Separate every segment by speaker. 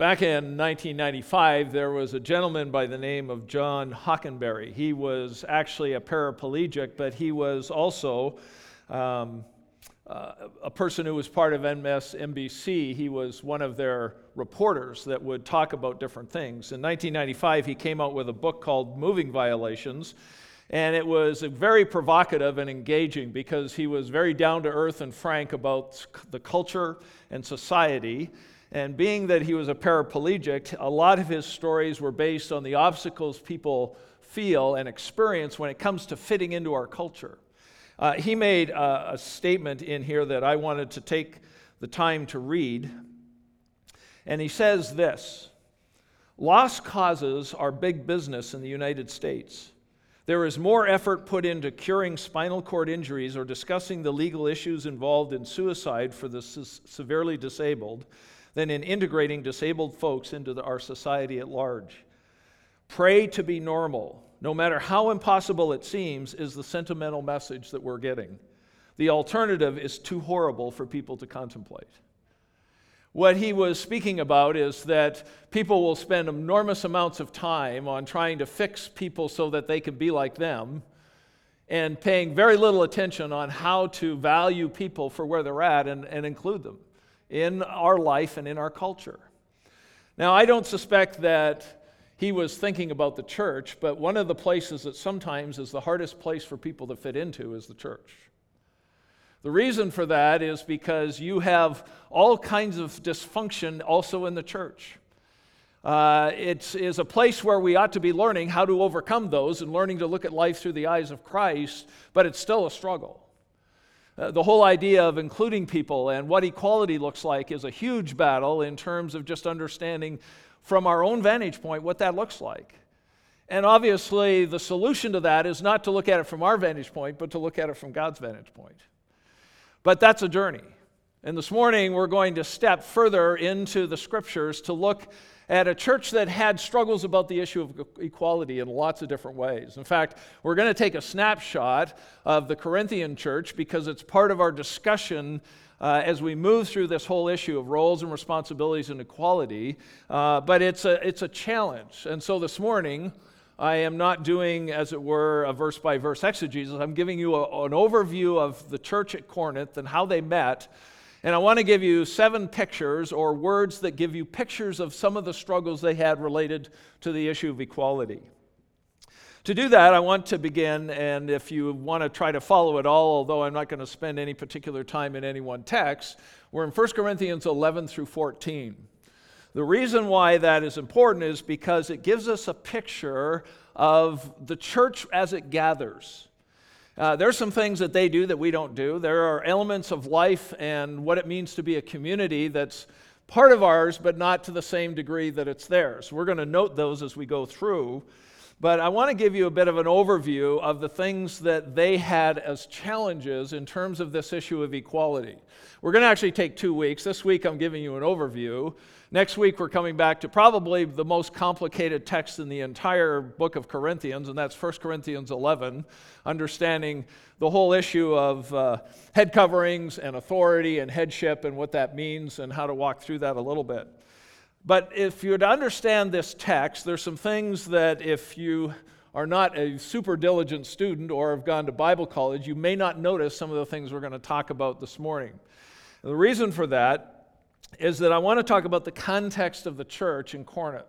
Speaker 1: Back in 1995, there was a gentleman by the name of John Hockenberry. He was actually a paraplegic, but he was also um, uh, a person who was part of MSNBC. He was one of their reporters that would talk about different things. In 1995, he came out with a book called Moving Violations. And it was very provocative and engaging because he was very down to earth and frank about the culture and society. And being that he was a paraplegic, a lot of his stories were based on the obstacles people feel and experience when it comes to fitting into our culture. Uh, he made a, a statement in here that I wanted to take the time to read. And he says this Lost causes are big business in the United States. There is more effort put into curing spinal cord injuries or discussing the legal issues involved in suicide for the severely disabled than in integrating disabled folks into the, our society at large. Pray to be normal, no matter how impossible it seems, is the sentimental message that we're getting. The alternative is too horrible for people to contemplate. What he was speaking about is that people will spend enormous amounts of time on trying to fix people so that they can be like them and paying very little attention on how to value people for where they're at and, and include them in our life and in our culture. Now, I don't suspect that he was thinking about the church, but one of the places that sometimes is the hardest place for people to fit into is the church. The reason for that is because you have all kinds of dysfunction also in the church. Uh, it is a place where we ought to be learning how to overcome those and learning to look at life through the eyes of Christ, but it's still a struggle. Uh, the whole idea of including people and what equality looks like is a huge battle in terms of just understanding from our own vantage point what that looks like. And obviously, the solution to that is not to look at it from our vantage point, but to look at it from God's vantage point. But that's a journey. And this morning, we're going to step further into the scriptures to look at a church that had struggles about the issue of equality in lots of different ways. In fact, we're going to take a snapshot of the Corinthian church because it's part of our discussion uh, as we move through this whole issue of roles and responsibilities and equality. Uh, but it's a, it's a challenge. And so this morning, I am not doing, as it were, a verse by verse exegesis. I'm giving you a, an overview of the church at Corinth and how they met and I want to give you seven pictures or words that give you pictures of some of the struggles they had related to the issue of equality. To do that, I want to begin, and if you want to try to follow it all, although I'm not going to spend any particular time in any one text, we're in 1 Corinthians 11 through 14. The reason why that is important is because it gives us a picture of the church as it gathers. Uh, there's some things that they do that we don't do. There are elements of life and what it means to be a community that's part of ours, but not to the same degree that it's theirs. We're going to note those as we go through. But I want to give you a bit of an overview of the things that they had as challenges in terms of this issue of equality. We're going to actually take two weeks. This week I'm giving you an overview. Next week, we're coming back to probably the most complicated text in the entire book of Corinthians, and that's 1 Corinthians 11, understanding the whole issue of uh, head coverings and authority and headship and what that means and how to walk through that a little bit. But if you're to understand this text, there's some things that if you are not a super diligent student or have gone to Bible college, you may not notice some of the things we're going to talk about this morning. And the reason for that is that I want to talk about the context of the church in Corinth.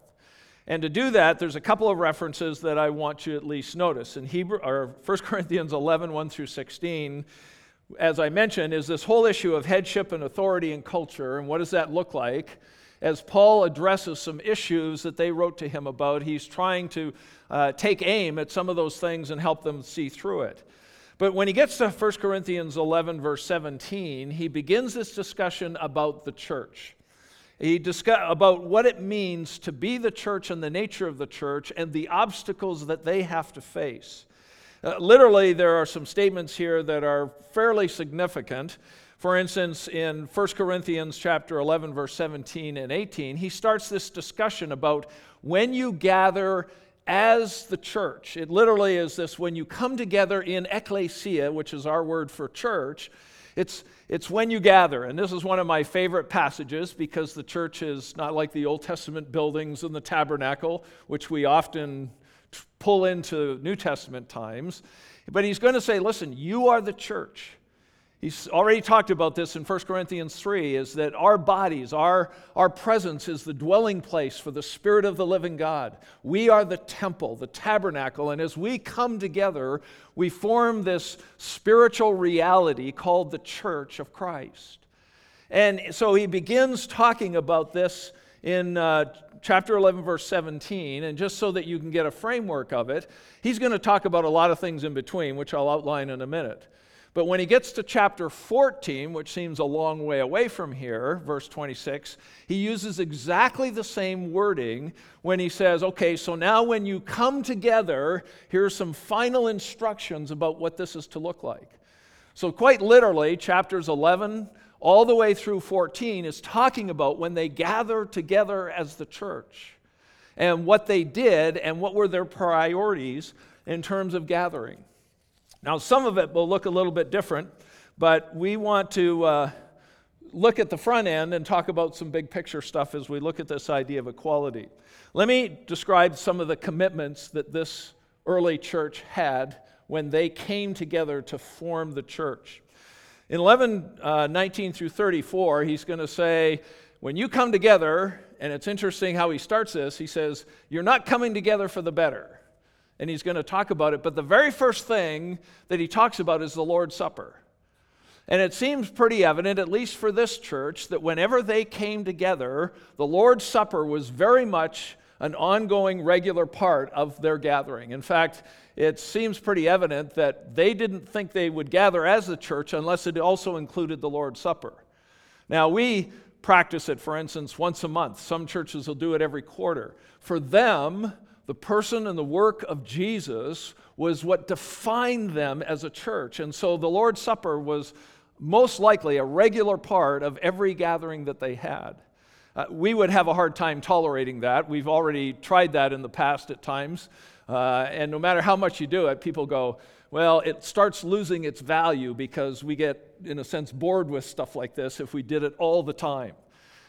Speaker 1: And to do that, there's a couple of references that I want you at least notice. In Hebrew, or 1 Corinthians 11, 1 through 16, as I mentioned, is this whole issue of headship and authority and culture, and what does that look like? As Paul addresses some issues that they wrote to him about, he's trying to uh, take aim at some of those things and help them see through it. But when he gets to 1 Corinthians 11, verse 17, he begins this discussion about the church. He discuss about what it means to be the church and the nature of the church and the obstacles that they have to face. Uh, literally, there are some statements here that are fairly significant. For instance, in 1 Corinthians chapter 11 verse 17 and 18, he starts this discussion about when you gather as the church. It literally is this when you come together in ecclesia, which is our word for church, it's, It's when you gather. And this is one of my favorite passages because the church is not like the Old Testament buildings and the tabernacle, which we often pull into New Testament times. But he's going to say, listen, you are the church. He's already talked about this in 1 Corinthians 3 is that our bodies, our, our presence is the dwelling place for the Spirit of the living God. We are the temple, the tabernacle, and as we come together, we form this spiritual reality called the church of Christ. And so he begins talking about this in uh, chapter 11, verse 17. And just so that you can get a framework of it, he's going to talk about a lot of things in between, which I'll outline in a minute. But when he gets to chapter 14, which seems a long way away from here, verse 26, he uses exactly the same wording when he says, okay, so now when you come together, here's some final instructions about what this is to look like. So, quite literally, chapters 11 all the way through 14 is talking about when they gather together as the church and what they did and what were their priorities in terms of gathering. Now, some of it will look a little bit different, but we want to uh, look at the front end and talk about some big picture stuff as we look at this idea of equality. Let me describe some of the commitments that this early church had when they came together to form the church. In 11, uh, 19 through 34, he's going to say, when you come together, and it's interesting how he starts this, he says, You're not coming together for the better and he's going to talk about it. But the very first thing that he talks about is the Lord's Supper. And it seems pretty evident, at least for this church, that whenever they came together, the Lord's Supper was very much an ongoing, regular part of their gathering. In fact, it seems pretty evident that they didn't think they would gather as a church unless it also included the Lord's Supper. Now, we practice it, for instance, once a month. Some churches will do it every quarter. For them, the person and the work of Jesus was what defined them as a church. And so the Lord's Supper was most likely a regular part of every gathering that they had. Uh, we would have a hard time tolerating that. We've already tried that in the past at times. Uh, and no matter how much you do it, people go, well, it starts losing its value because we get, in a sense, bored with stuff like this if we did it all the time.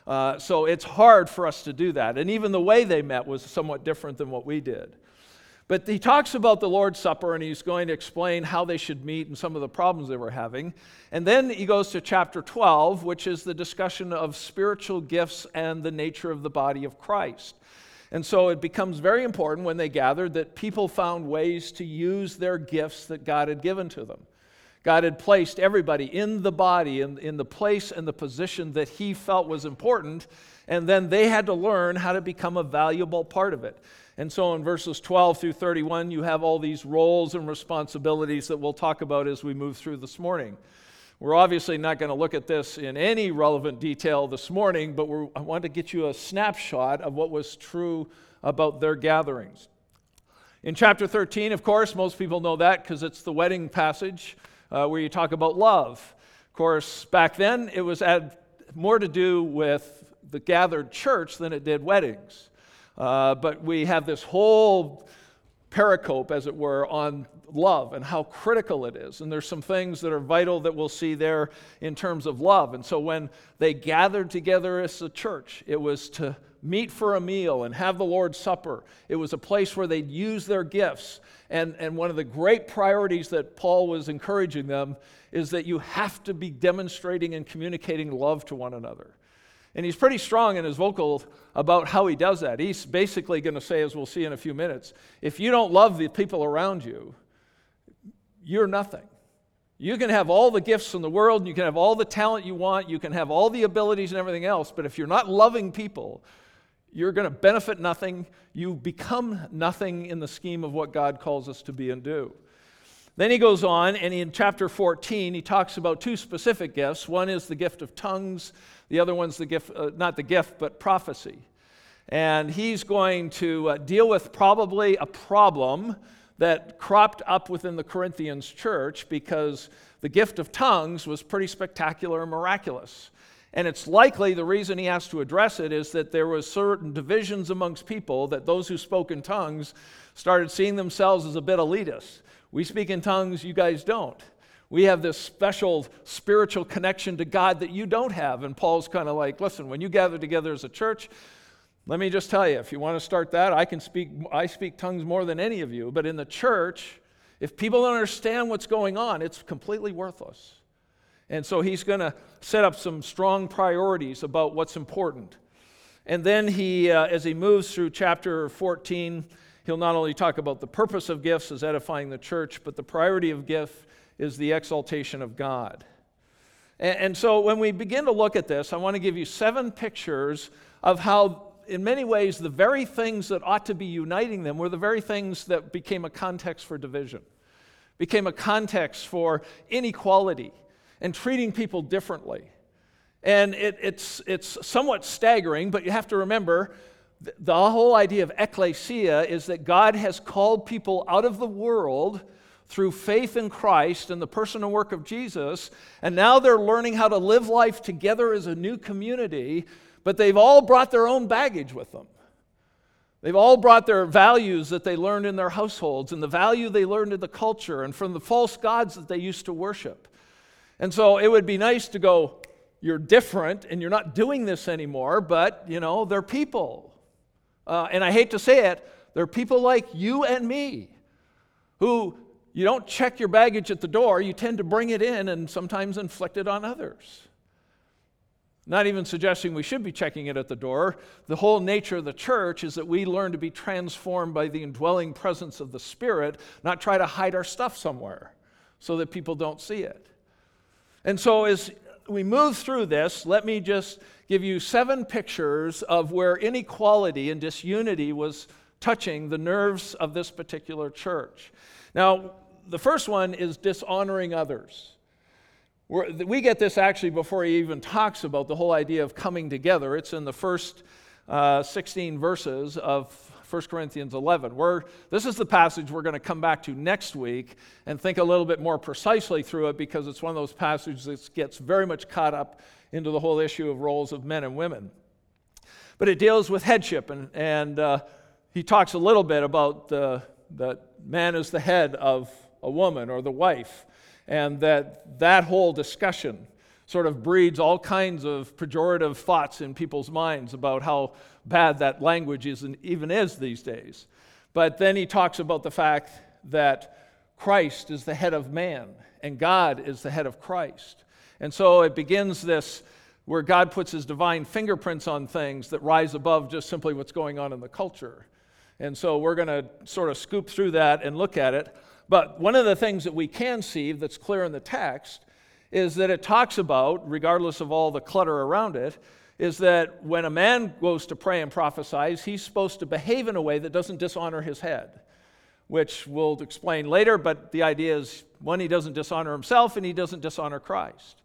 Speaker 1: Uh, so it's hard for us to do that. And even the way they met was somewhat different than what we did. But he talks about the Lord's Supper and he's going to explain how they should meet and some of the problems they were having. And then he goes to chapter 12, which is the discussion of spiritual gifts and the nature of the body of Christ. And so it becomes very important when they gathered that people found ways to use their gifts that God had given to them. God had placed everybody in the body, in, in the place and the position that He felt was important, and then they had to learn how to become a valuable part of it. And so in verses 12 through 31, you have all these roles and responsibilities that we'll talk about as we move through this morning. We're obviously not going to look at this in any relevant detail this morning, but I want to get you a snapshot of what was true about their gatherings. In chapter 13, of course, most people know that because it's the wedding passage uh, where you talk about love. Of course, back then it was had more to do with the gathered church than it did weddings. Uh, but we have this whole pericope, as it were, on love and how critical it is. And there's some things that are vital that we'll see there in terms of love. And so when they gathered together as a church, it was to meet for a meal and have the Lord's Supper. It was a place where they'd use their gifts. And, and one of the great priorities that Paul was encouraging them is that you have to be demonstrating and communicating love to one another. And he's pretty strong in his vocal about how he does that. He's basically going to say, as we'll see in a few minutes, if you don't love the people around you, you're nothing. You can have all the gifts in the world, you can have all the talent you want, you can have all the abilities and everything else, but if you're not loving people, you're going to benefit nothing. You become nothing in the scheme of what God calls us to be and do. Then he goes on, and in chapter 14, he talks about two specific gifts. One is the gift of tongues, the other one's the gift, uh, not the gift, but prophecy. And he's going to uh, deal with probably a problem that cropped up within the Corinthians church because the gift of tongues was pretty spectacular and miraculous. And it's likely the reason he has to address it is that there was certain divisions amongst people that those who spoke in tongues started seeing themselves as a bit elitist. We speak in tongues, you guys don't. We have this special spiritual connection to God that you don't have. And Paul's kind of like, listen, when you gather together as a church, let me just tell you, if you want to start that, I can speak, I speak tongues more than any of you. But in the church, if people don't understand what's going on, it's completely worthless. And so he's going to set up some strong priorities about what's important. And then he, uh, as he moves through chapter 14, he'll not only talk about the purpose of gifts as edifying the church, but the priority of gift is the exaltation of God. And, and so when we begin to look at this, I want to give you seven pictures of how in many ways, the very things that ought to be uniting them were the very things that became a context for division, became a context for inequality and treating people differently. And it, it's, it's somewhat staggering, but you have to remember the whole idea of ecclesia is that God has called people out of the world through faith in Christ and the person and work of Jesus, and now they're learning how to live life together as a new community but they've all brought their own baggage with them. They've all brought their values that they learned in their households and the value they learned in the culture and from the false gods that they used to worship. And so it would be nice to go, you're different and you're not doing this anymore, but, you know, they're people. Uh, and I hate to say it, they're people like you and me who you don't check your baggage at the door, you tend to bring it in and sometimes inflict it on others. Not even suggesting we should be checking it at the door. The whole nature of the church is that we learn to be transformed by the indwelling presence of the Spirit, not try to hide our stuff somewhere so that people don't see it. And so, as we move through this, let me just give you seven pictures of where inequality and disunity was touching the nerves of this particular church. Now, the first one is dishonoring others. We're, we get this actually before he even talks about the whole idea of coming together. It's in the first uh, 16 verses of 1 Corinthians 11. Where this is the passage we're going to come back to next week and think a little bit more precisely through it because it's one of those passages that gets very much caught up into the whole issue of roles of men and women. But it deals with headship, and, and uh, he talks a little bit about the, that man is the head of a woman or the wife and that that whole discussion sort of breeds all kinds of pejorative thoughts in people's minds about how bad that language is even is these days. But then he talks about the fact that Christ is the head of man and God is the head of Christ. And so it begins this where God puts his divine fingerprints on things that rise above just simply what's going on in the culture. And so we're going to sort of scoop through that and look at it. But one of the things that we can see that's clear in the text is that it talks about, regardless of all the clutter around it, is that when a man goes to pray and prophesies, he's supposed to behave in a way that doesn't dishonor his head, which we'll explain later. But the idea is one, he doesn't dishonor himself and he doesn't dishonor Christ.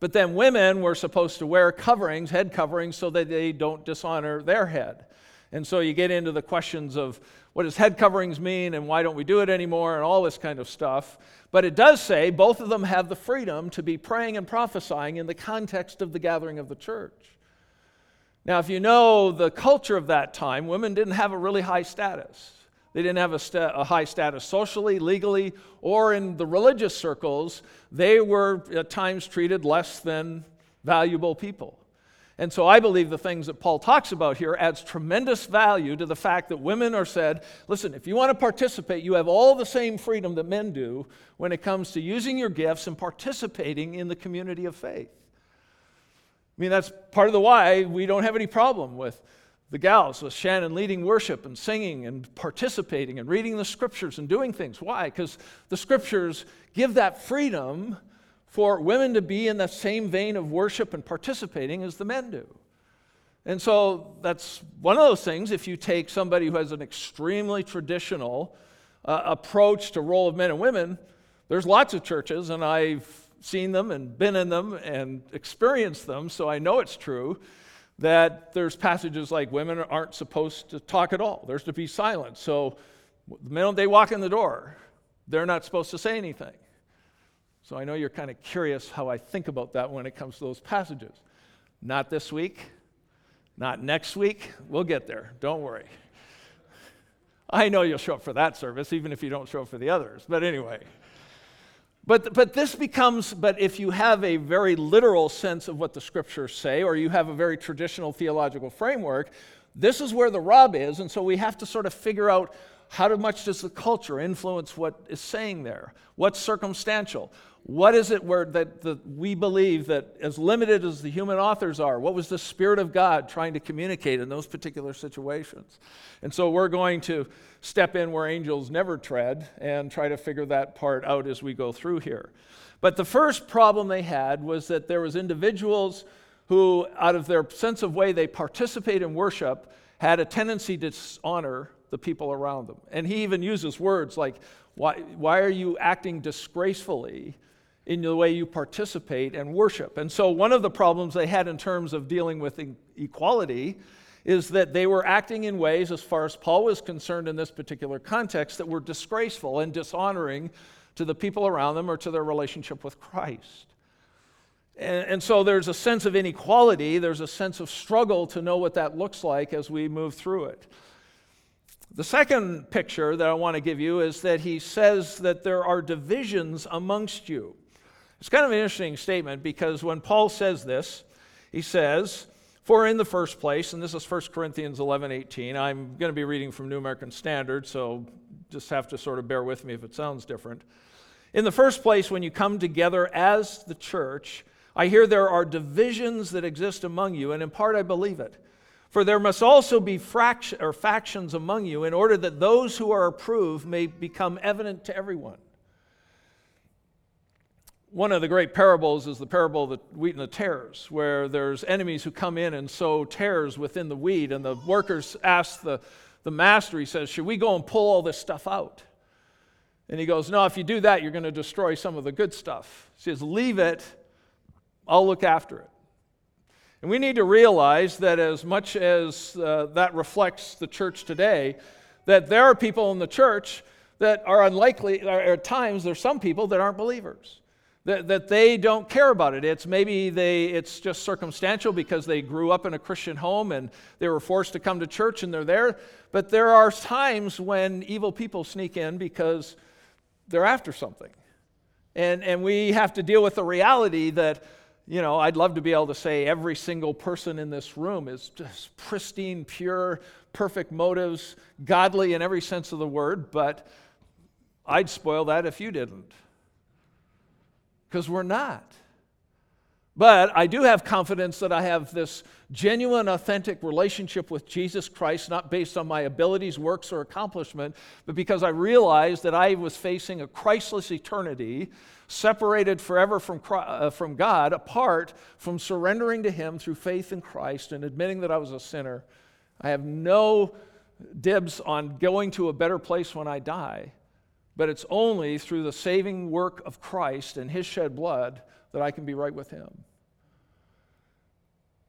Speaker 1: But then women were supposed to wear coverings, head coverings, so that they don't dishonor their head. And so you get into the questions of what does head coverings mean and why don't we do it anymore and all this kind of stuff. But it does say both of them have the freedom to be praying and prophesying in the context of the gathering of the church. Now, if you know the culture of that time, women didn't have a really high status. They didn't have a, sta- a, high status socially, legally, or in the religious circles. They were at times treated less than valuable people. And so I believe the things that Paul talks about here adds tremendous value to the fact that women are said, listen, if you want to participate, you have all the same freedom that men do when it comes to using your gifts and participating in the community of faith. I mean, that's part of the why we don't have any problem with the gals, with Shannon leading worship and singing and participating and reading the scriptures and doing things. Why? Because the scriptures give that freedom for women to be in the same vein of worship and participating as the men do. And so that's one of those things. If you take somebody who has an extremely traditional uh, approach to role of men and women, there's lots of churches, and I've seen them and been in them and experienced them, so I know it's true that there's passages like women aren't supposed to talk at all. There's to be silent. So the minute they walk in the door, they're not supposed to say anything. So I know you're kind of curious how I think about that when it comes to those passages. Not this week, not next week. We'll get there. Don't worry. I know you'll show up for that service, even if you don't show up for the others. But anyway. But, but this becomes, but if you have a very literal sense of what the scriptures say, or you have a very traditional theological framework, this is where the rub is. And so we have to sort of figure out how much does the culture influence what is saying there? What's circumstantial? What is it where that, we believe that as limited as the human authors are, what was the Spirit of God trying to communicate in those particular situations? And so we're going to step in where angels never tread and try to figure that part out as we go through here. But the first problem they had was that there was individuals who, out of their sense of way they participate in worship, had a tendency to dishonor the people around them. And he even uses words like, why, why are you acting disgracefully in the way you participate and worship. And so, one of the problems they had in terms of dealing with equality is that they were acting in ways, as far as Paul was concerned in this particular context, that were disgraceful and dishonoring to the people around them or to their relationship with Christ. And, and, so there's a sense of inequality, there's a sense of struggle to know what that looks like as we move through it. The second picture that I want to give you is that he says that there are divisions amongst you. It's kind of an interesting statement because when Paul says this, he says, For in the first place, and this is 1 Corinthians 11 18, I'm going to be reading from New American Standard, so just have to sort of bear with me if it sounds different. In the first place, when you come together as the church, I hear there are divisions that exist among you, and in part I believe it. For there must also be or factions among you, in order that those who are approved may become evident to everyone. One of the great parables is the parable of the wheat and the tares, where there's enemies who come in and sow tares within the wheat, and the workers ask the, the master, he says, Should we go and pull all this stuff out? And he goes, No, if you do that, you're going to destroy some of the good stuff. He says, Leave it, I'll look after it. And we need to realize that as much as uh, that reflects the church today, that there are people in the church that are unlikely, at times, there's some people that aren't believers that, that they don't care about it. It's maybe they, it's just circumstantial because they grew up in a Christian home and they were forced to come to church and they're there. But there are times when evil people sneak in because they're after something. And, and we have to deal with the reality that, you know, I'd love to be able to say every single person in this room is just pristine, pure, perfect motives, godly in every sense of the word, but I'd spoil that if you didn't because we're not. But I do have confidence that I have this genuine, authentic relationship with Jesus Christ, not based on my abilities, works, or accomplishment, but because I realized that I was facing a Christless eternity, separated forever from, uh, from God, apart from surrendering to Him through faith in Christ and admitting that I was a sinner. I have no dibs on going to a better place when I die. But it's only through the saving work of Christ and his shed blood that I can be right with him.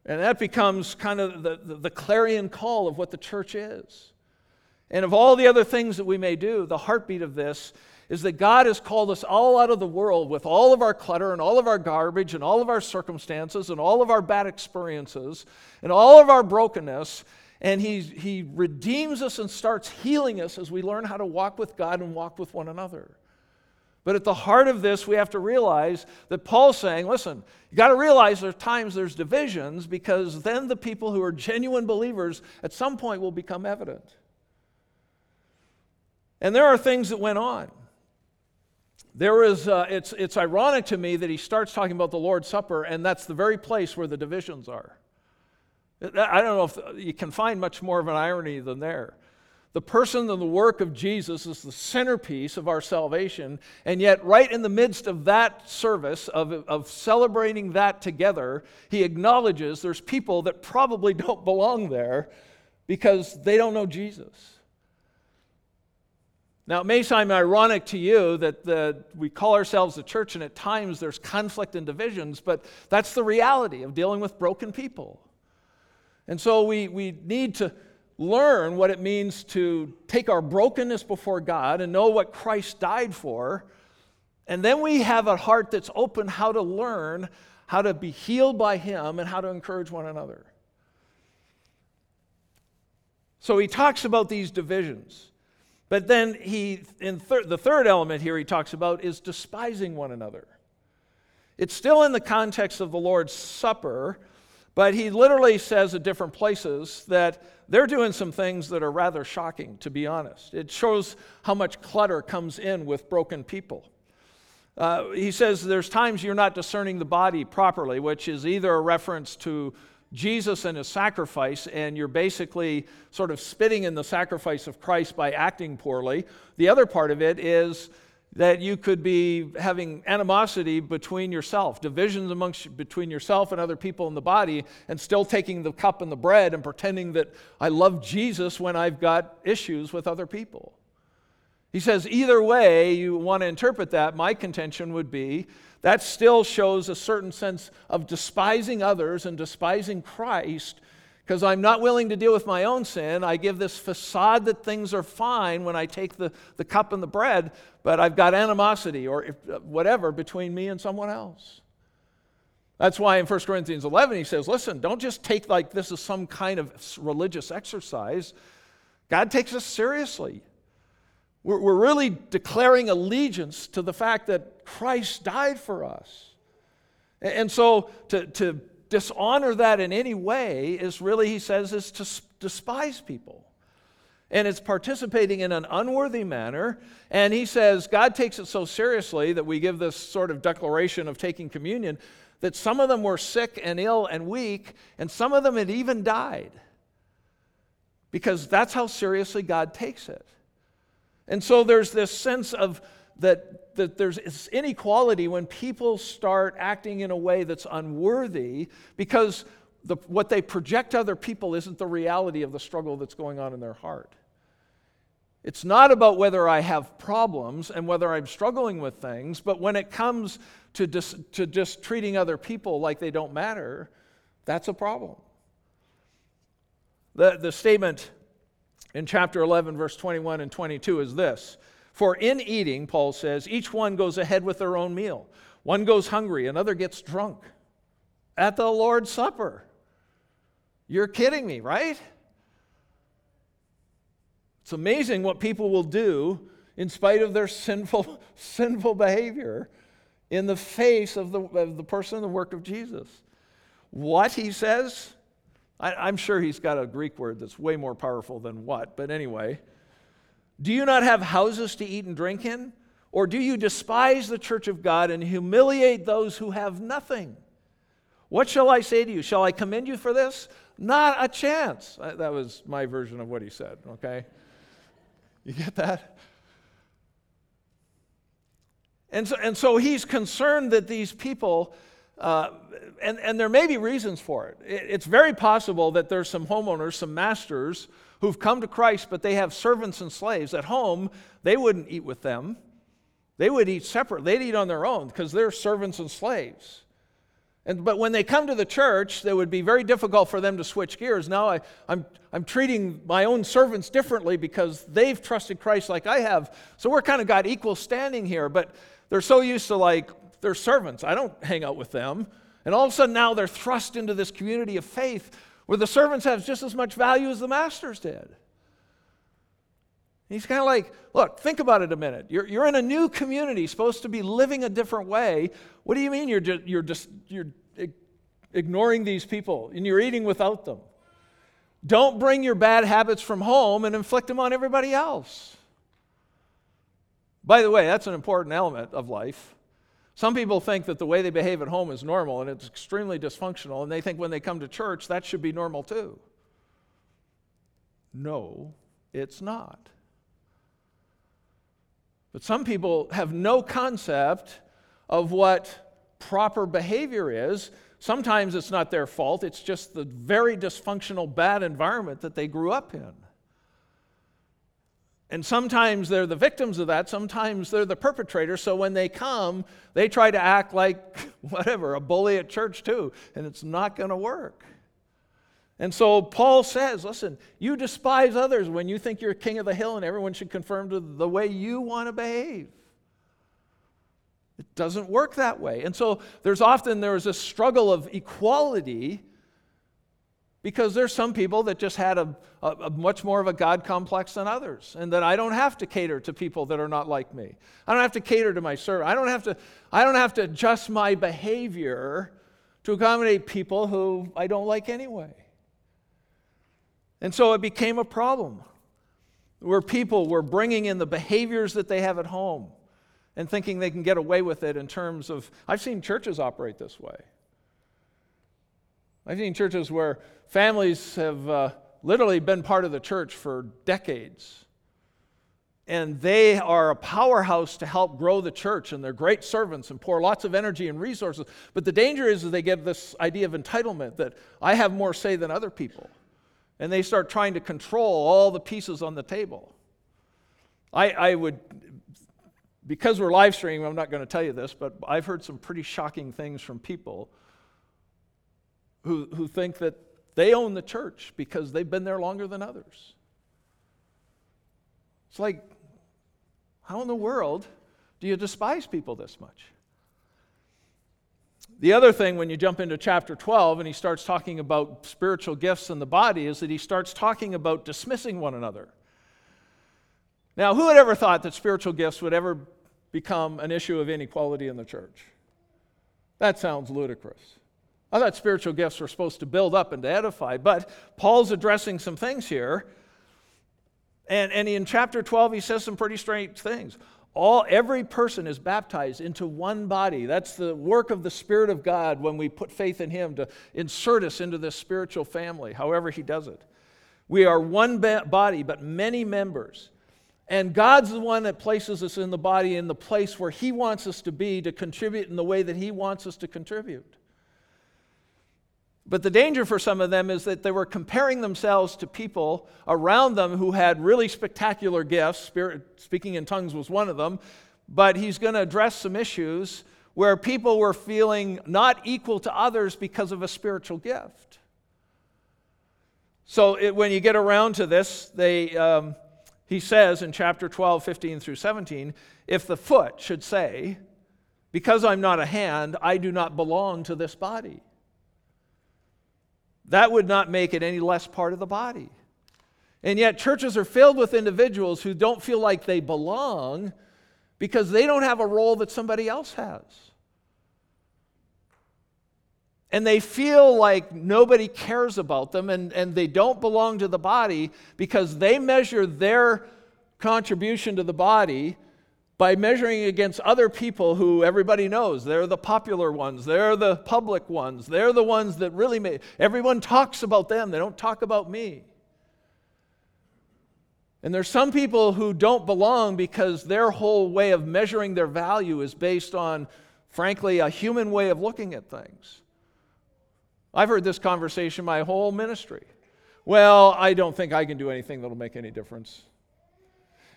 Speaker 1: And that becomes kind of the, the, the, clarion call of what the church is. And of all the other things that we may do, the heartbeat of this is that God has called us all out of the world with all of our clutter and all of our garbage and all of our circumstances and all of our bad experiences and all of our brokenness and he, he redeems us and starts healing us as we learn how to walk with God and walk with one another. But at the heart of this, we have to realize that Paul's saying, listen, you got to realize there's times there's divisions because then the people who are genuine believers at some point will become evident. And there are things that went on. There is, uh, it's, it's ironic to me that he starts talking about the Lord's Supper, and that's the very place where the divisions are. I don't know if you can find much more of an irony than there. The person and the work of Jesus is the centerpiece of our salvation, and yet, right in the midst of that service, of, of celebrating that together, he acknowledges there's people that probably don't belong there because they don't know Jesus. Now, it may seem ironic to you that the, we call ourselves the church, and at times there's conflict and divisions, but that's the reality of dealing with broken people. And so we, we need to learn what it means to take our brokenness before God and know what Christ died for. And then we have a heart that's open how to learn how to be healed by Him and how to encourage one another. So he talks about these divisions. But then he, in thir- the third element here, he talks about is despising one another. It's still in the context of the Lord's Supper, but he literally says at different places that they're doing some things that are rather shocking, to be honest. It shows how much clutter comes in with broken people. Uh, he says there's times you're not discerning the body properly, which is either a reference to Jesus and his sacrifice, and you're basically sort of spitting in the sacrifice of Christ by acting poorly. The other part of it is that you could be having animosity between yourself, divisions amongst between yourself and other people in the body, and still taking the cup and the bread and pretending that I love Jesus when I've got issues with other people. He says, either way you want to interpret that, my contention would be that still shows a certain sense of despising others and despising Christ because I'm not willing to deal with my own sin. I give this facade that things are fine when I take the, the cup and the bread, but I've got animosity or if, uh, whatever between me and someone else. That's why in 1 Corinthians 11 he says, listen, don't just take like this as some kind of religious exercise. God takes us seriously. We're, we're really declaring allegiance to the fact that Christ died for us. And, so to, to dishonor that in any way is really, he says, is to despise people. And it's participating in an unworthy manner. And he says God takes it so seriously that we give this sort of declaration of taking communion that some of them were sick and ill and weak, and some of them had even died. Because that's how seriously God takes it. And so there's this sense of that, that there's inequality when people start acting in a way that's unworthy because the, what they project to other people isn't the reality of the struggle that's going on in their heart. It's not about whether I have problems and whether I'm struggling with things, but when it comes to, dis, to just treating other people like they don't matter, that's a problem. The, the statement in chapter 11, verse 21 and 22 is this For in eating, Paul says, each one goes ahead with their own meal. One goes hungry, another gets drunk at the Lord's Supper. You're kidding me, right? It's amazing what people will do in spite of their sinful, sinful behavior in the face of the, of the person and the work of Jesus. What, he says, I, am sure he's got a Greek word that's way more powerful than what, but anyway. Do you not have houses to eat and drink in? Or do you despise the church of God and humiliate those who have nothing? What shall I say to you? Shall I commend you for this? Not a chance. That was my version of what he said, okay? You get that? And so, and so he's concerned that these people uh, and, and there may be reasons for it. It's very possible that there's some homeowners, some masters who've come to Christ, but they have servants and slaves. At home, they wouldn't eat with them. They would eat separate. They'd eat on their own because they're servants and slaves. And, but when they come to the church, it would be very difficult for them to switch gears. Now I, I'm, I'm treating my own servants differently because they've trusted Christ like I have. So we're kind of got equal standing here. But they're so used to like they're servants. I don't hang out with them. And all of a sudden now they're thrust into this community of faith where the servants have just as much value as the masters did. He's kind of like, look, think about it a minute. You're, you're in a new community, supposed to be living a different way. What do you mean you're just, you're just you're ignoring these people and you're eating without them? Don't bring your bad habits from home and inflict them on everybody else. By the way, that's an important element of life. Some people think that the way they behave at home is normal and it's extremely dysfunctional, and they think when they come to church, that should be normal too. No, it's not. But some people have no concept of what proper behavior is. Sometimes it's not their fault, it's just the very dysfunctional, bad environment that they grew up in. And sometimes they're the victims of that, sometimes they're the perpetrators. So when they come, they try to act like whatever, a bully at church too, and it's not going to work. And so Paul says, listen, you despise others when you think you're king of the hill and everyone should conform to the way you want to behave. It doesn't work that way. And so there's often there's a struggle of equality because there's some people that just had a, a, a, much more of a God complex than others, and that I don't have to cater to people that are not like me. I don't have to cater to my servant. I don't have to, I don't have to adjust my behavior to accommodate people who I don't like anyway. And so it became a problem where people were bringing in the behaviors that they have at home and thinking they can get away with it in terms of, I've seen churches operate this way. I've seen churches where families have uh, literally been part of the church for decades. And they are a powerhouse to help grow the church, and they're great servants and pour lots of energy and resources. But the danger is that they get this idea of entitlement that I have more say than other people. And they start trying to control all the pieces on the table. I, I would, because we're live streaming, I'm not going to tell you this, but I've heard some pretty shocking things from people who, who think that they own the church because they've been there longer than others. It's like, how in the world do you despise people this much? The other thing, when you jump into chapter 12 and he starts talking about spiritual gifts in the body, is that he starts talking about dismissing one another. Now, who had ever thought that spiritual gifts would ever become an issue of inequality in the church? That sounds ludicrous. I thought spiritual gifts were supposed to build up and to edify, but Paul's addressing some things here. And, and in chapter 12, he says some pretty strange things. All, every person is baptized into one body. That's the work of the Spirit of God when we put faith in Him to insert us into this spiritual family, however He does it. We are one body, but many members. And God's the one that places us in the body in the place where He wants us to be to contribute in the way that He wants us to contribute. But the danger for some of them is that they were comparing themselves to people around them who had really spectacular gifts. Spirit, speaking in tongues was one of them. But he's going to address some issues where people were feeling not equal to others because of a spiritual gift. So it, when you get around to this, they, um, he says in chapter 12, 15 through 17, if the foot should say, Because I'm not a hand, I do not belong to this body that would not make it any less part of the body. And yet, churches are filled with individuals who don't feel like they belong because they don't have a role that somebody else has. And they feel like nobody cares about them and, and they don't belong to the body because they measure their contribution to the body by measuring against other people who everybody knows. They're the popular ones, they're the public ones, they're the ones that really make everyone talks about them, they don't talk about me. And there's some people who don't belong because their whole way of measuring their value is based on, frankly, a human way of looking at things. I've heard this conversation my whole ministry. Well, I don't think I can do anything that'll make any difference.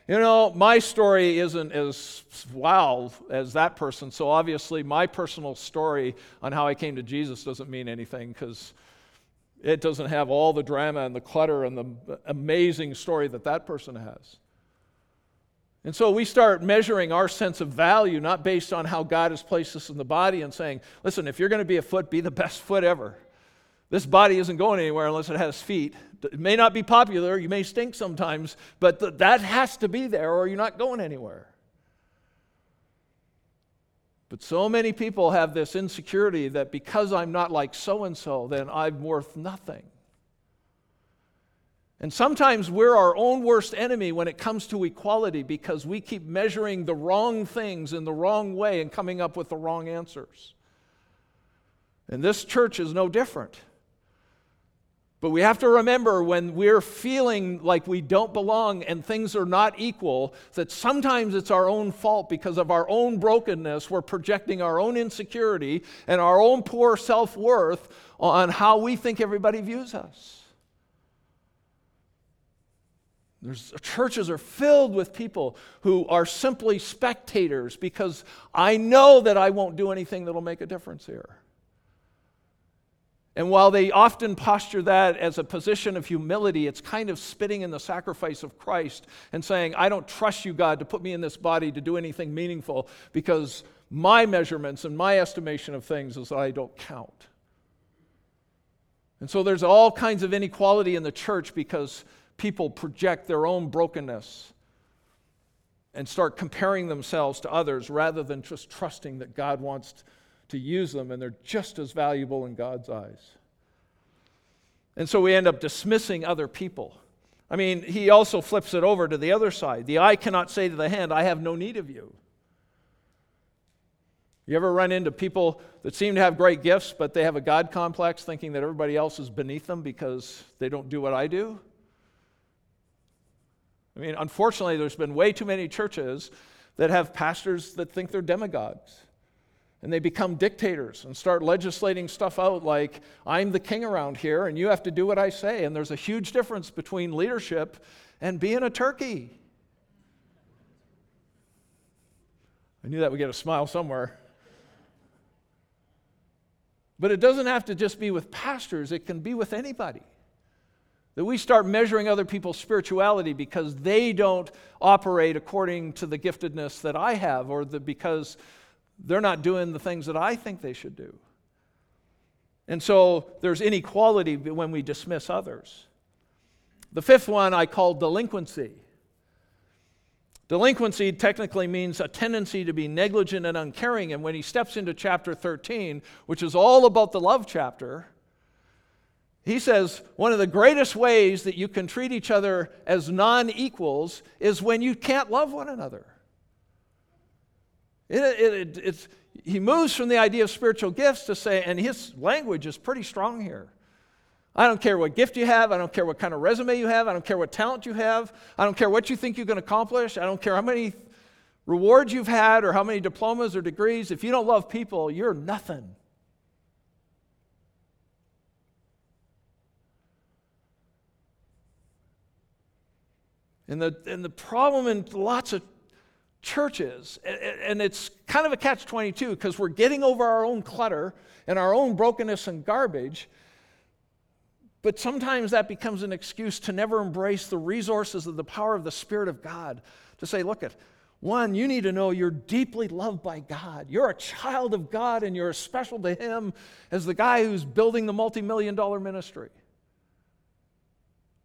Speaker 1: You know, my story isn't as wow as that person, so obviously my personal story on how I came to Jesus doesn't mean anything because it doesn't have all the drama and the clutter and the amazing story that that person has. And so we start measuring our sense of value not based on how God has placed us in the body and saying, listen, if you're going to be a foot, be the best foot ever. This body isn't going anywhere unless it has feet. It may not be popular, you may stink sometimes, but th- that has to be there or you're not going anywhere. But so many people have this insecurity that because I'm not like so and so, then I'm worth nothing. And sometimes we're our own worst enemy when it comes to equality because we keep measuring the wrong things in the wrong way and coming up with the wrong answers. And this church is no different. But we have to remember when we're feeling like we don't belong and things are not equal, that sometimes it's our own fault because of our own brokenness. We're projecting our own insecurity and our own poor self worth on how we think everybody views us. There's, churches are filled with people who are simply spectators because I know that I won't do anything that'll make a difference here. And while they often posture that as a position of humility, it's kind of spitting in the sacrifice of Christ and saying, I don't trust you, God, to put me in this body to do anything meaningful because my measurements and my estimation of things is I don't count. And so there's all kinds of inequality in the church because people project their own brokenness and start comparing themselves to others rather than just trusting that God wants to use them and they're just as valuable in God's eyes. And so we end up dismissing other people. I mean, he also flips it over to the other side. The eye cannot say to the hand, I have no need of you. You ever run into people that seem to have great gifts, but they have a God complex, thinking that everybody else is beneath them because they don't do what I do? I mean, unfortunately, there's been way too many churches that have pastors that think they're demagogues. And they become dictators and start legislating stuff out like, I'm the king around here and you have to do what I say. And there's a huge difference between leadership and being a turkey. I knew that would get a smile somewhere. But it doesn't have to just be with pastors, it can be with anybody. That we start measuring other people's spirituality because they don't operate according to the giftedness that I have, or the, because they're not doing the things that I think they should do. And so there's inequality when we dismiss others. The fifth one I call delinquency. Delinquency technically means a tendency to be negligent and uncaring. And when he steps into chapter 13, which is all about the love chapter, he says one of the greatest ways that you can treat each other as non equals is when you can't love one another. It, it, it, he moves from the idea of spiritual gifts to say, and his language is pretty strong here. I don't care what gift you have. I don't care what kind of resume you have. I don't care what talent you have. I don't care what you think you can accomplish. I don't care how many rewards you've had or how many diplomas or degrees. If you don't love people, you're nothing. And the, and the problem in lots of churches, and it's kind of a catch 22 because we're getting over our own clutter and our own brokenness and garbage but sometimes that becomes an excuse to never embrace the resources of the power of the Spirit of God. To say, look at one, you need to know you're deeply loved by God. You're a child of God and you're as special to Him as the guy who's building the multi million dollar ministry.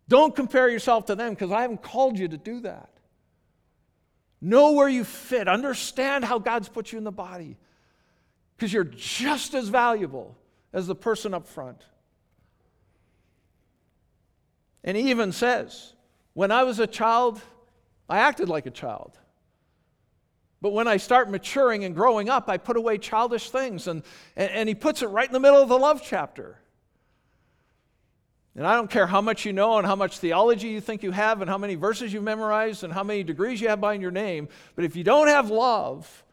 Speaker 1: Don't compare yourself to them because I haven't called you to do that. Know where you fit, understand how God's put you in the body because you're just as valuable as the person up front. And he even says, When I was a child, I acted like a child. But when I start maturing and growing up, I put away childish things. And, and, and, he puts it right in the middle of the love chapter. And I don't care how much you know and how much theology you think you have and how many verses you've memorized and how many degrees you have behind your name, but if you don't have love,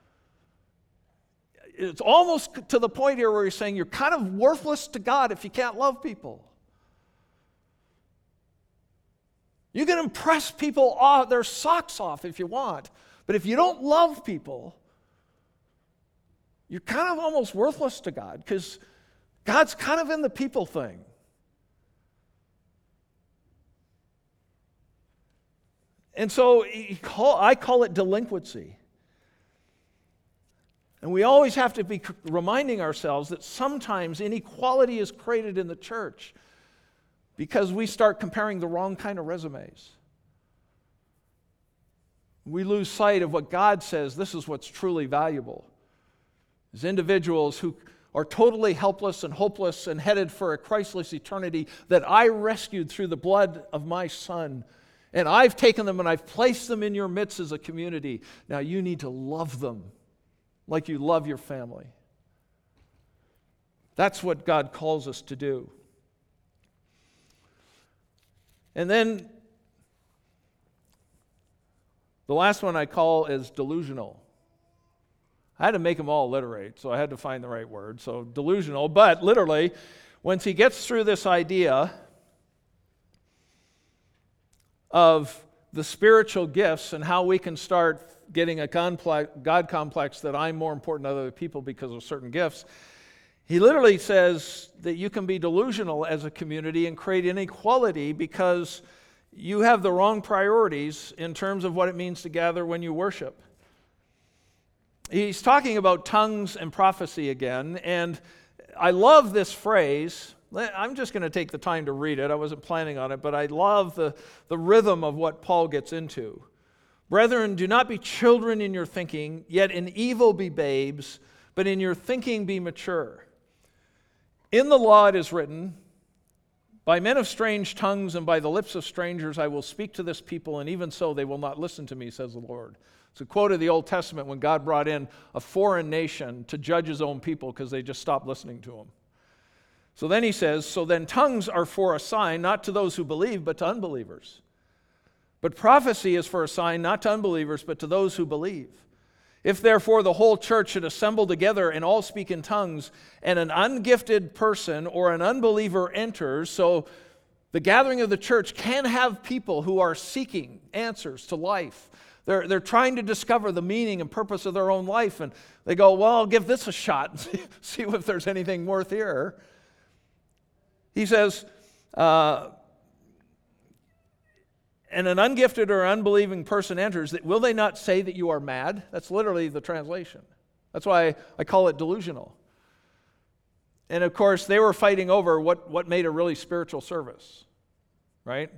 Speaker 1: it's almost to the point here where he's saying you're kind of worthless to God if you can't love people. You can impress people off their socks off if you want, but if you don't love people, you're kind of almost worthless to God because God's kind of in the people thing. And so call, I call it delinquency. And we always have to be reminding ourselves that sometimes inequality is created in the church because we start comparing the wrong kind of resumes. We lose sight of what God says this is what's truly valuable. As individuals who are totally helpless and hopeless and headed for a Christless eternity that I rescued through the blood of my Son. And I've taken them and I've placed them in your midst as a community. Now you need to love them like you love your family. That's what God calls us to do. And then the last one I call is delusional. I had to make them all alliterate, so I had to find the right word. So delusional, but literally, once he gets through this idea of the spiritual gifts and how we can start getting a God complex that I'm more important than other people because of certain gifts, he literally says that you can be delusional as a community and create inequality because you have the wrong priorities in terms of what it means to gather when you worship. He's talking about tongues and prophecy again, and I love this phrase I'm just going to take the time to read it. I wasn't planning on it, but I love the, the rhythm of what Paul gets into. Brethren, do not be children in your thinking, yet in evil be babes, but in your thinking be mature. In the law it is written, By men of strange tongues and by the lips of strangers I will speak to this people, and even so they will not listen to me, says the Lord. It's a quote of the Old Testament when God brought in a foreign nation to judge his own people because they just stopped listening to him. So then he says, So then tongues are for a sign, not to those who believe, but to unbelievers. But prophecy is for a sign not to unbelievers, but to those who believe. If therefore the whole church should assemble together and all speak in tongues, and an ungifted person or an unbeliever enters, so the gathering of the church can have people who are seeking answers to life. They're, they're trying to discover the meaning and purpose of their own life, and they go, Well, I'll give this a shot and see, see if there's anything worth here. He says, uh, and an ungifted or unbelieving person enters, that will they not say that you are mad? That's literally the translation. That's why I call it delusional. And of course, they were fighting over what, what made a really spiritual service, right?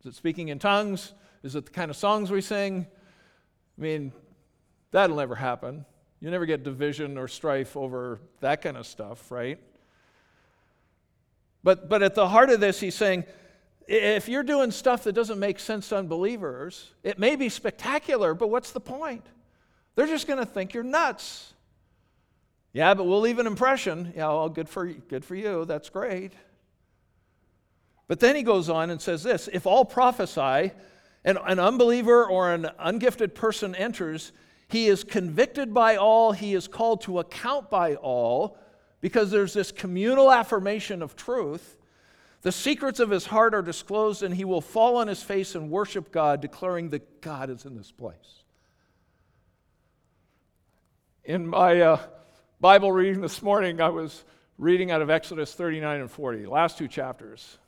Speaker 1: Is it speaking in tongues? Is it the kind of songs we sing? I mean, that'll never happen. You never get division or strife over that kind of stuff, right? But, but at the heart of this, he's saying, if you're doing stuff that doesn't make sense to unbelievers, it may be spectacular, but what's the point? They're just going to think you're nuts. Yeah, but we'll leave an impression. Yeah, well, good for, good for you. That's great. But then he goes on and says this if all prophesy, and an unbeliever or an ungifted person enters, he is convicted by all, he is called to account by all, because there's this communal affirmation of truth. The secrets of his heart are disclosed, and he will fall on his face and worship God, declaring that God is in this place. In my uh, Bible reading this morning, I was reading out of Exodus 39 and 40, last two chapters.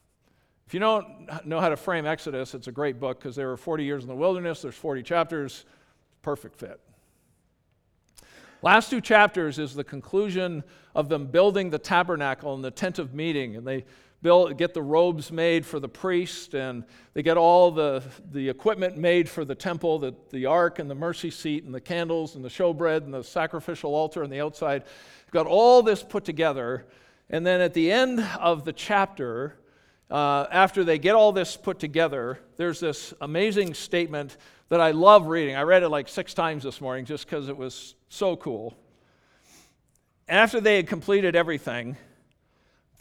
Speaker 1: If you don't know how to frame Exodus, it's a great book because there were 40 years in the wilderness, there's 40 chapters, perfect fit. Last two chapters is the conclusion of them building the tabernacle and the tent of meeting, and they build, get the robes made for the priest, and they get all the, the equipment made for the temple the, the ark and the mercy seat, and the candles, and the showbread, and the sacrificial altar and the outside. Got all this put together. And then at the end of the chapter, uh, after they get all this put together, there's this amazing statement that I love reading. I read it like six times this morning just because it was so cool. After they had completed everything,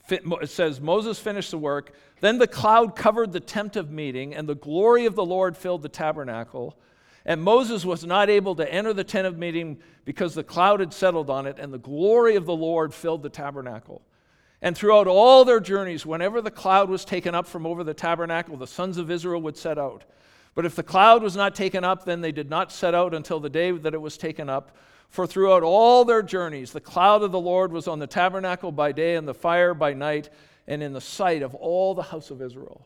Speaker 1: it says Moses finished the work. Then the cloud covered the tent of meeting, and the glory of the Lord filled the tabernacle. And Moses was not able to enter the tent of meeting because the cloud had settled on it, and the glory of the Lord filled the tabernacle. And throughout all their journeys, whenever the cloud was taken up from over the tabernacle, the sons of Israel would set out. But if the cloud was not taken up, then they did not set out until the day that it was taken up. For throughout all their journeys, the cloud of the Lord was on the tabernacle by day and the fire by night, and in the sight of all the house of Israel.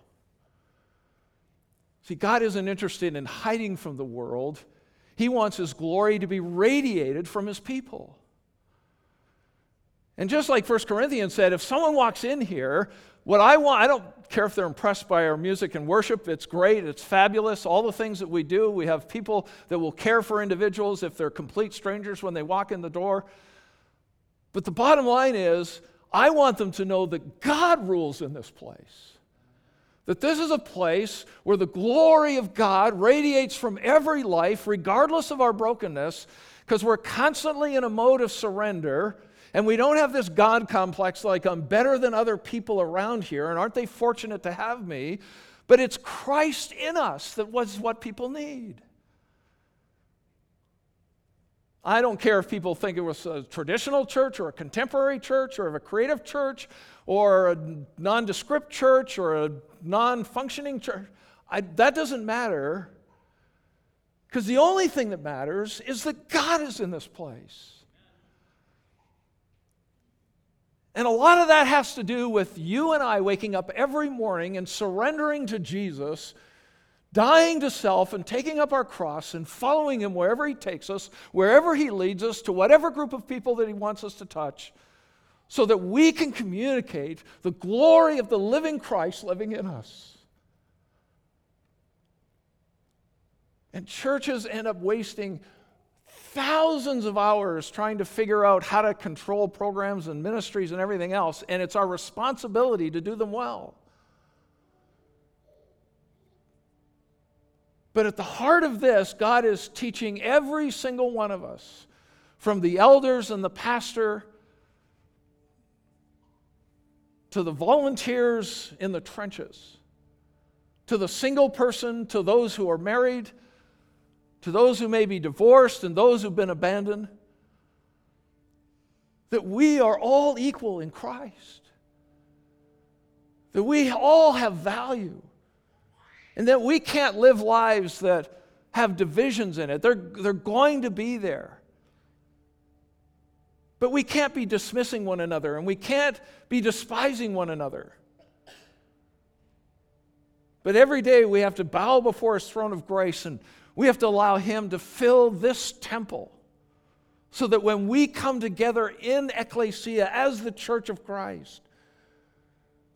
Speaker 1: See, God isn't interested in hiding from the world, He wants His glory to be radiated from His people. And just like 1 Corinthians said, if someone walks in here, what I want, I don't care if they're impressed by our music and worship. It's great, it's fabulous. All the things that we do, we have people that will care for individuals if they're complete strangers when they walk in the door. But the bottom line is, I want them to know that God rules in this place. That this is a place where the glory of God radiates from every life, regardless of our brokenness, because we're constantly in a mode of surrender and we don't have this God complex like I'm better than other people around here, and aren't they fortunate to have me? But it's Christ in us that was what people need. I don't care if people think it was a traditional church or a contemporary church or a creative church or a nondescript church or a non functioning church. I, that doesn't matter because the only thing that matters is that God is in this place. And a lot of that has to do with you and I waking up every morning and surrendering to Jesus, dying to self and taking up our cross and following Him wherever He takes us, wherever He leads us, to whatever group of people that He wants us to touch, so that we can communicate the glory of the living Christ living in us. And churches end up wasting thousands of hours trying to figure out how to control programs and ministries and everything else, and it's our responsibility to do them well. But at the heart of this, God is teaching every single one of us, from the elders and the pastor to the volunteers in the trenches, to the single person, to those who are married, to those who may be divorced and those who've been abandoned, that we are all equal in Christ, that we all have value, and that we can't live lives that have divisions in it. They're, they're going to be there. But we can't be dismissing one another and we can't be despising one another. But every day we have to bow before His throne of grace and we have to allow Him to fill this temple so that when we come together in ecclesia as the church of Christ,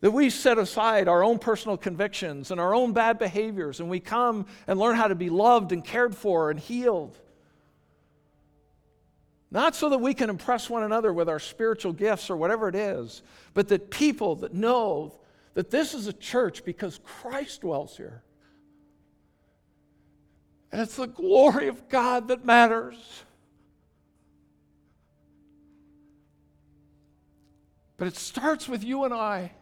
Speaker 1: that we set aside our own personal convictions and our own bad behaviors and we come and learn how to be loved and cared for and healed. Not so that we can impress one another with our spiritual gifts or whatever it is, but that people that know that this is a church because Christ dwells here. And it's the glory of God that matters. But it starts with you and I.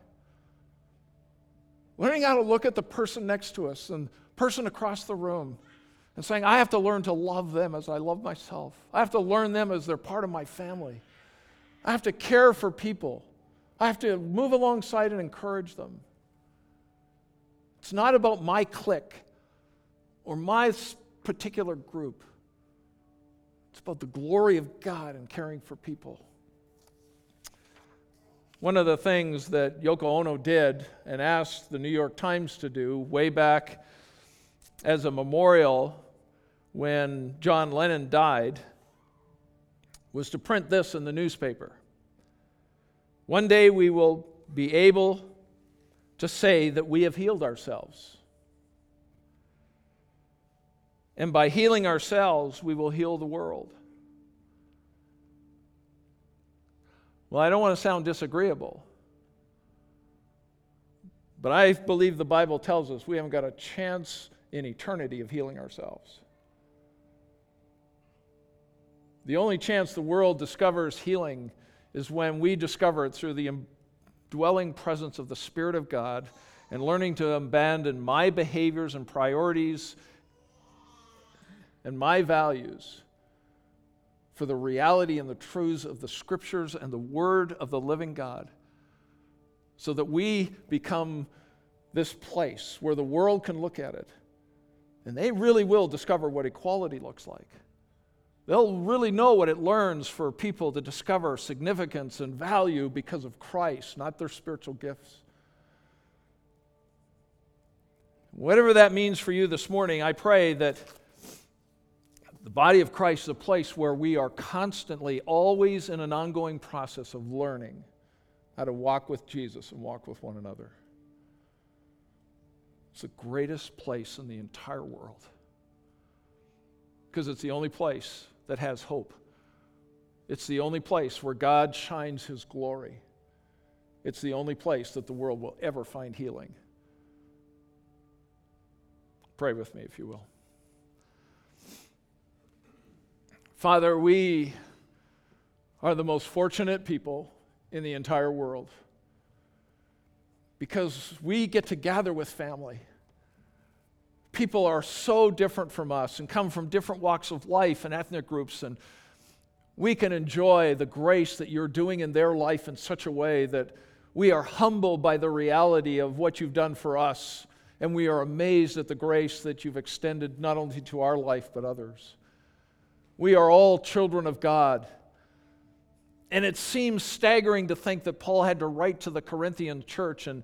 Speaker 1: Learning how to look at the person next to us and person across the room and saying, I have to learn to love them as I love myself. I have to learn them as they're part of my family. I have to care for people. I have to move alongside and encourage them. It's not about my clique or my particular group, it's about the glory of God and caring for people. One of the things that Yoko Ono did and asked the New York Times to do way back as a memorial when John Lennon died was to print this in the newspaper. One day we will be able to say that we have healed ourselves. And by healing ourselves, we will heal the world. Well, I don't want to sound disagreeable, but I believe the Bible tells us we haven't got a chance in eternity of healing ourselves. The only chance the world discovers healing is when we discover it through the dwelling presence of the Spirit of God and learning to abandon my behaviors and priorities and my values for the reality and the truths of the scriptures and the word of the living God so that we become this place where the world can look at it and they really will discover what equality looks like. They'll really know what it learns for people to discover significance and value because of Christ, not their spiritual gifts. Whatever that means for you this morning, I pray that the body of Christ is a place where we are constantly, always in an ongoing process of learning how to walk with Jesus and walk with one another. It's the greatest place in the entire world because it's the only place that has hope. It's the only place where God shines his glory. It's the only place that the world will ever find healing. Pray with me, if you will. Father, we are the most fortunate people in the entire world because we get to gather with family. People are so different from us and come from different walks of life and ethnic groups, and we can enjoy the grace that you're doing in their life in such a way that we are humbled by the reality of what you've done for us, and we are amazed at the grace that you've extended not only to our life but others. We are all children of God. And it seems staggering to think that Paul had to write to the Corinthian church and,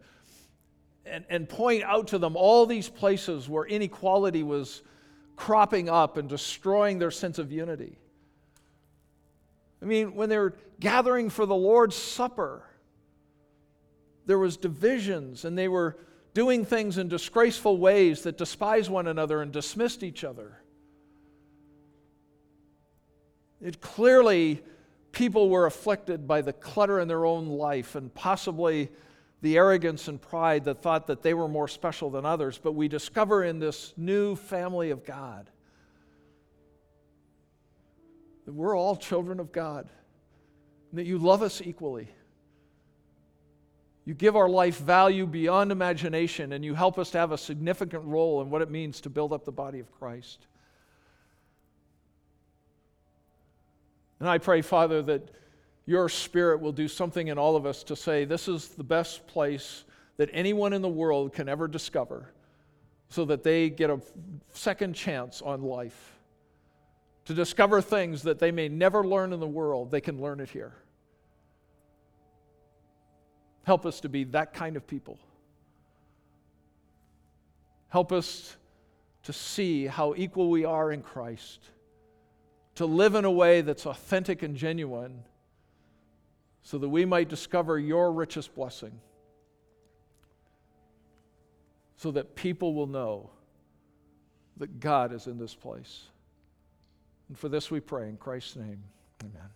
Speaker 1: and, and point out to them all these places where inequality was cropping up and destroying their sense of unity. I mean, when they were gathering for the Lord's Supper, there was divisions and they were doing things in disgraceful ways that despised one another and dismissed each other. It clearly people were afflicted by the clutter in their own life and possibly the arrogance and pride that thought that they were more special than others. But we discover in this new family of God that we're all children of God, that you love us equally. You give our life value beyond imagination, and you help us to have a significant role in what it means to build up the body of Christ. And I pray, Father, that your Spirit will do something in all of us to say, this is the best place that anyone in the world can ever discover so that they get a second chance on life. To discover things that they may never learn in the world, they can learn it here. Help us to be that kind of people. Help us to see how equal we are in Christ to live in a way that's authentic and genuine so that we might discover your richest blessing, so that people will know that God is in this place. And for this we pray in Christ's name. Amen.